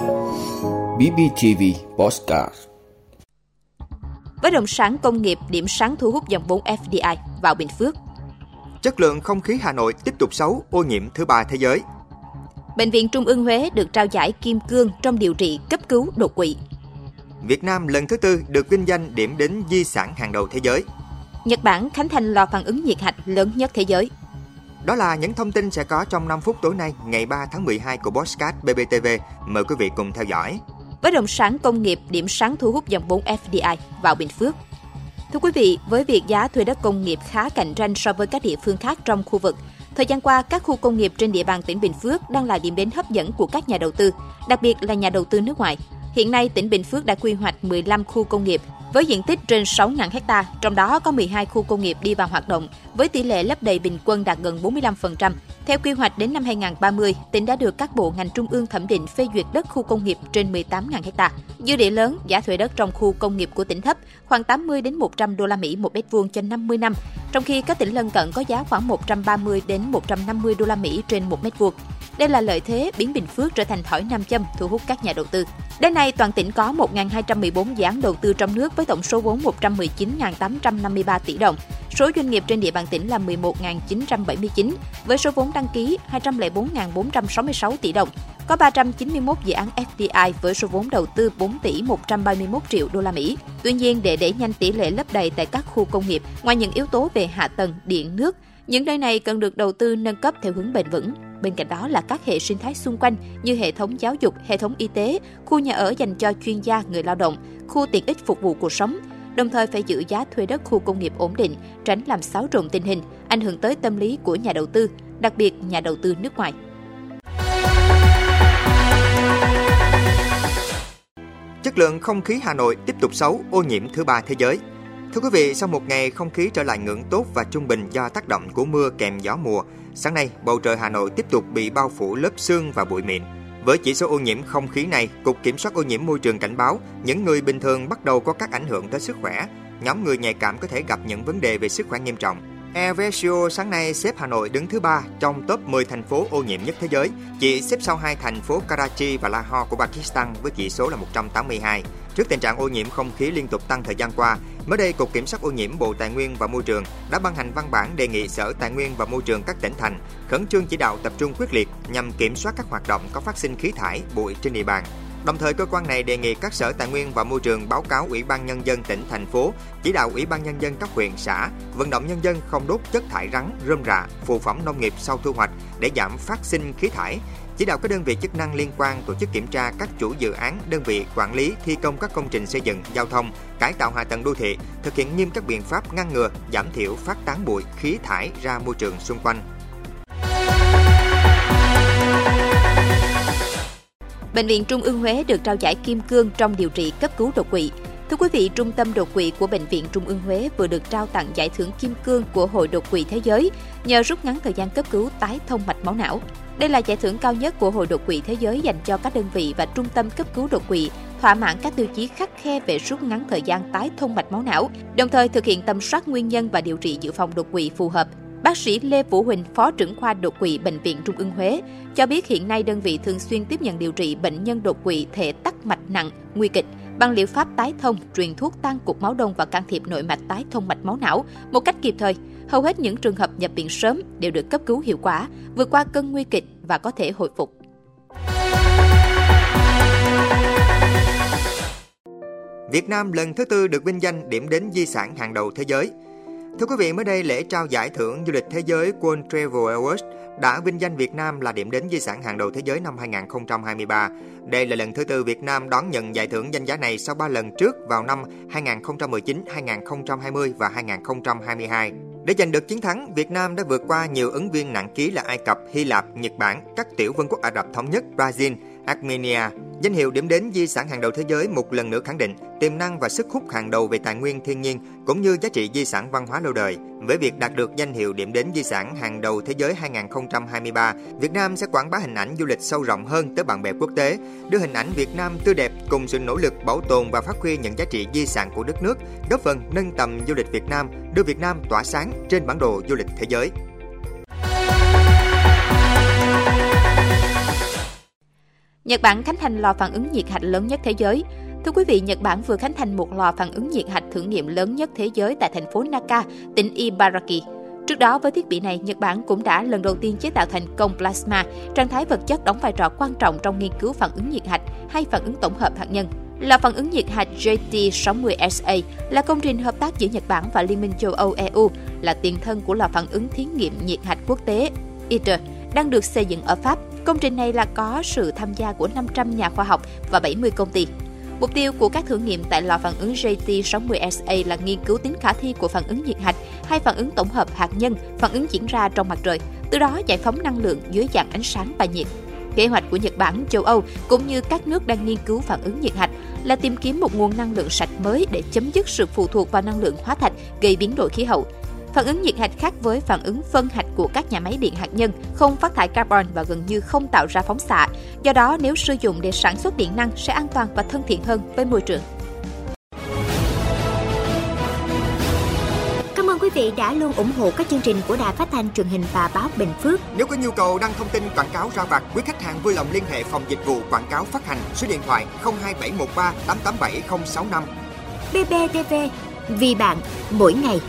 BBTV Postcard Bất động sản công nghiệp điểm sáng thu hút dòng vốn FDI vào Bình Phước. Chất lượng không khí Hà Nội tiếp tục xấu, ô nhiễm thứ ba thế giới. Bệnh viện Trung ương Huế được trao giải Kim Cương trong điều trị cấp cứu đột quỵ. Việt Nam lần thứ tư được vinh danh điểm đến di sản hàng đầu thế giới. Nhật Bản khánh thành lò phản ứng nhiệt hạch lớn nhất thế giới. Đó là những thông tin sẽ có trong 5 phút tối nay, ngày 3 tháng 12 của Bosscat BBTV. Mời quý vị cùng theo dõi. Bất động sản công nghiệp điểm sáng thu hút dòng vốn FDI vào Bình Phước. Thưa quý vị, với việc giá thuê đất công nghiệp khá cạnh tranh so với các địa phương khác trong khu vực, thời gian qua các khu công nghiệp trên địa bàn tỉnh Bình Phước đang là điểm đến hấp dẫn của các nhà đầu tư, đặc biệt là nhà đầu tư nước ngoài. Hiện nay, tỉnh Bình Phước đã quy hoạch 15 khu công nghiệp với diện tích trên 6.000 ha, trong đó có 12 khu công nghiệp đi vào hoạt động với tỷ lệ lấp đầy bình quân đạt gần 45%. Theo quy hoạch đến năm 2030, tỉnh đã được các bộ ngành trung ương thẩm định phê duyệt đất khu công nghiệp trên 18.000 ha. Dư địa lớn, giá thuê đất trong khu công nghiệp của tỉnh thấp, khoảng 80 đến 100 đô la Mỹ một mét vuông cho 50 năm, trong khi các tỉnh lân cận có giá khoảng 130 đến 150 đô la Mỹ trên một mét vuông. Đây là lợi thế biến Bình Phước trở thành thỏi nam châm thu hút các nhà đầu tư. Đến nay, toàn tỉnh có 1.214 dự án đầu tư trong nước với tổng số vốn 119.853 tỷ đồng. Số doanh nghiệp trên địa bàn tỉnh là 11.979 với số vốn đăng ký 204.466 tỷ đồng. Có 391 dự án FDI với số vốn đầu tư 4 tỷ 131 triệu đô la Mỹ. Tuy nhiên, để đẩy nhanh tỷ lệ lấp đầy tại các khu công nghiệp, ngoài những yếu tố về hạ tầng, điện, nước, những nơi này cần được đầu tư nâng cấp theo hướng bền vững. Bên cạnh đó là các hệ sinh thái xung quanh như hệ thống giáo dục, hệ thống y tế, khu nhà ở dành cho chuyên gia, người lao động, khu tiện ích phục vụ cuộc sống. Đồng thời phải giữ giá thuê đất khu công nghiệp ổn định, tránh làm xáo trộn tình hình, ảnh hưởng tới tâm lý của nhà đầu tư, đặc biệt nhà đầu tư nước ngoài. Chất lượng không khí Hà Nội tiếp tục xấu, ô nhiễm thứ ba thế giới. Thưa quý vị, sau một ngày không khí trở lại ngưỡng tốt và trung bình do tác động của mưa kèm gió mùa, sáng nay bầu trời Hà Nội tiếp tục bị bao phủ lớp sương và bụi mịn. Với chỉ số ô nhiễm không khí này, Cục Kiểm soát ô nhiễm môi trường cảnh báo những người bình thường bắt đầu có các ảnh hưởng tới sức khỏe. Nhóm người nhạy cảm có thể gặp những vấn đề về sức khỏe nghiêm trọng. Airvesio sáng nay xếp Hà Nội đứng thứ ba trong top 10 thành phố ô nhiễm nhất thế giới, chỉ xếp sau hai thành phố Karachi và Lahore của Pakistan với chỉ số là 182. Trước tình trạng ô nhiễm không khí liên tục tăng thời gian qua, mới đây Cục Kiểm soát ô nhiễm Bộ Tài nguyên và Môi trường đã ban hành văn bản đề nghị Sở Tài nguyên và Môi trường các tỉnh thành khẩn trương chỉ đạo tập trung quyết liệt nhằm kiểm soát các hoạt động có phát sinh khí thải, bụi trên địa bàn. Đồng thời, cơ quan này đề nghị các sở tài nguyên và môi trường báo cáo Ủy ban Nhân dân tỉnh, thành phố, chỉ đạo Ủy ban Nhân dân các huyện, xã, vận động nhân dân không đốt chất thải rắn, rơm rạ, phụ phẩm nông nghiệp sau thu hoạch để giảm phát sinh khí thải, chỉ đạo các đơn vị chức năng liên quan tổ chức kiểm tra các chủ dự án, đơn vị quản lý thi công các công trình xây dựng, giao thông, cải tạo hạ tầng đô thị, thực hiện nghiêm các biện pháp ngăn ngừa, giảm thiểu phát tán bụi, khí thải ra môi trường xung quanh. Bệnh viện Trung ương Huế được trao giải Kim Cương trong điều trị cấp cứu đột quỵ. Thưa quý vị, Trung tâm đột quỵ của Bệnh viện Trung ương Huế vừa được trao tặng giải thưởng Kim Cương của Hội đột quỵ Thế giới nhờ rút ngắn thời gian cấp cứu tái thông mạch máu não. Đây là giải thưởng cao nhất của Hội đột quỵ Thế giới dành cho các đơn vị và trung tâm cấp cứu đột quỵ thỏa mãn các tiêu chí khắc khe về rút ngắn thời gian tái thông mạch máu não, đồng thời thực hiện tầm soát nguyên nhân và điều trị dự phòng đột quỵ phù hợp. Bác sĩ Lê Vũ Huỳnh, Phó trưởng khoa đột quỵ Bệnh viện Trung ương Huế, cho biết hiện nay đơn vị thường xuyên tiếp nhận điều trị bệnh nhân đột quỵ thể tắc mạch nặng, nguy kịch bằng liệu pháp tái thông, truyền thuốc tăng cục máu đông và can thiệp nội mạch tái thông mạch máu não một cách kịp thời. Hầu hết những trường hợp nhập viện sớm đều được cấp cứu hiệu quả, vượt qua cơn nguy kịch và có thể hồi phục. Việt Nam lần thứ tư được vinh danh điểm đến di sản hàng đầu thế giới. Thưa quý vị, mới đây lễ trao giải thưởng du lịch thế giới World Travel Awards đã vinh danh Việt Nam là điểm đến di sản hàng đầu thế giới năm 2023. Đây là lần thứ tư Việt Nam đón nhận giải thưởng danh giá này sau 3 lần trước vào năm 2019, 2020 và 2022. Để giành được chiến thắng, Việt Nam đã vượt qua nhiều ứng viên nặng ký là Ai Cập, Hy Lạp, Nhật Bản, các tiểu vương quốc Ả Rập Thống Nhất, Brazil, Armenia. Danh hiệu điểm đến di sản hàng đầu thế giới một lần nữa khẳng định tiềm năng và sức hút hàng đầu về tài nguyên thiên nhiên cũng như giá trị di sản văn hóa lâu đời. Với việc đạt được danh hiệu điểm đến di sản hàng đầu thế giới 2023, Việt Nam sẽ quảng bá hình ảnh du lịch sâu rộng hơn tới bạn bè quốc tế, đưa hình ảnh Việt Nam tươi đẹp cùng sự nỗ lực bảo tồn và phát huy những giá trị di sản của đất nước, góp phần nâng tầm du lịch Việt Nam, đưa Việt Nam tỏa sáng trên bản đồ du lịch thế giới. Nhật Bản khánh thành lò phản ứng nhiệt hạch lớn nhất thế giới. Thưa quý vị, Nhật Bản vừa khánh thành một lò phản ứng nhiệt hạch thử nghiệm lớn nhất thế giới tại thành phố Naka, tỉnh Ibaraki. Trước đó, với thiết bị này, Nhật Bản cũng đã lần đầu tiên chế tạo thành công plasma, trạng thái vật chất đóng vai trò quan trọng trong nghiên cứu phản ứng nhiệt hạch hay phản ứng tổng hợp hạt nhân. Lò phản ứng nhiệt hạch JT60SA là công trình hợp tác giữa Nhật Bản và Liên minh châu Âu EU, là tiền thân của lò phản ứng thí nghiệm nhiệt hạch quốc tế ITER, đang được xây dựng ở Pháp. Công trình này là có sự tham gia của 500 nhà khoa học và 70 công ty. Mục tiêu của các thử nghiệm tại lò phản ứng JT60SA là nghiên cứu tính khả thi của phản ứng nhiệt hạch hay phản ứng tổng hợp hạt nhân, phản ứng diễn ra trong mặt trời, từ đó giải phóng năng lượng dưới dạng ánh sáng và nhiệt. Kế hoạch của Nhật Bản, châu Âu cũng như các nước đang nghiên cứu phản ứng nhiệt hạch là tìm kiếm một nguồn năng lượng sạch mới để chấm dứt sự phụ thuộc vào năng lượng hóa thạch gây biến đổi khí hậu. Phản ứng nhiệt hạch khác với phản ứng phân hạch của các nhà máy điện hạt nhân, không phát thải carbon và gần như không tạo ra phóng xạ. Do đó, nếu sử dụng để sản xuất điện năng sẽ an toàn và thân thiện hơn với môi trường. Cảm ơn quý vị đã luôn ủng hộ các chương trình của Đài Phát thanh truyền hình và báo Bình Phước. Nếu có nhu cầu đăng thông tin quảng cáo ra vặt, quý khách hàng vui lòng liên hệ phòng dịch vụ quảng cáo phát hành số điện thoại 02713 887065. BBTV, vì bạn, mỗi ngày.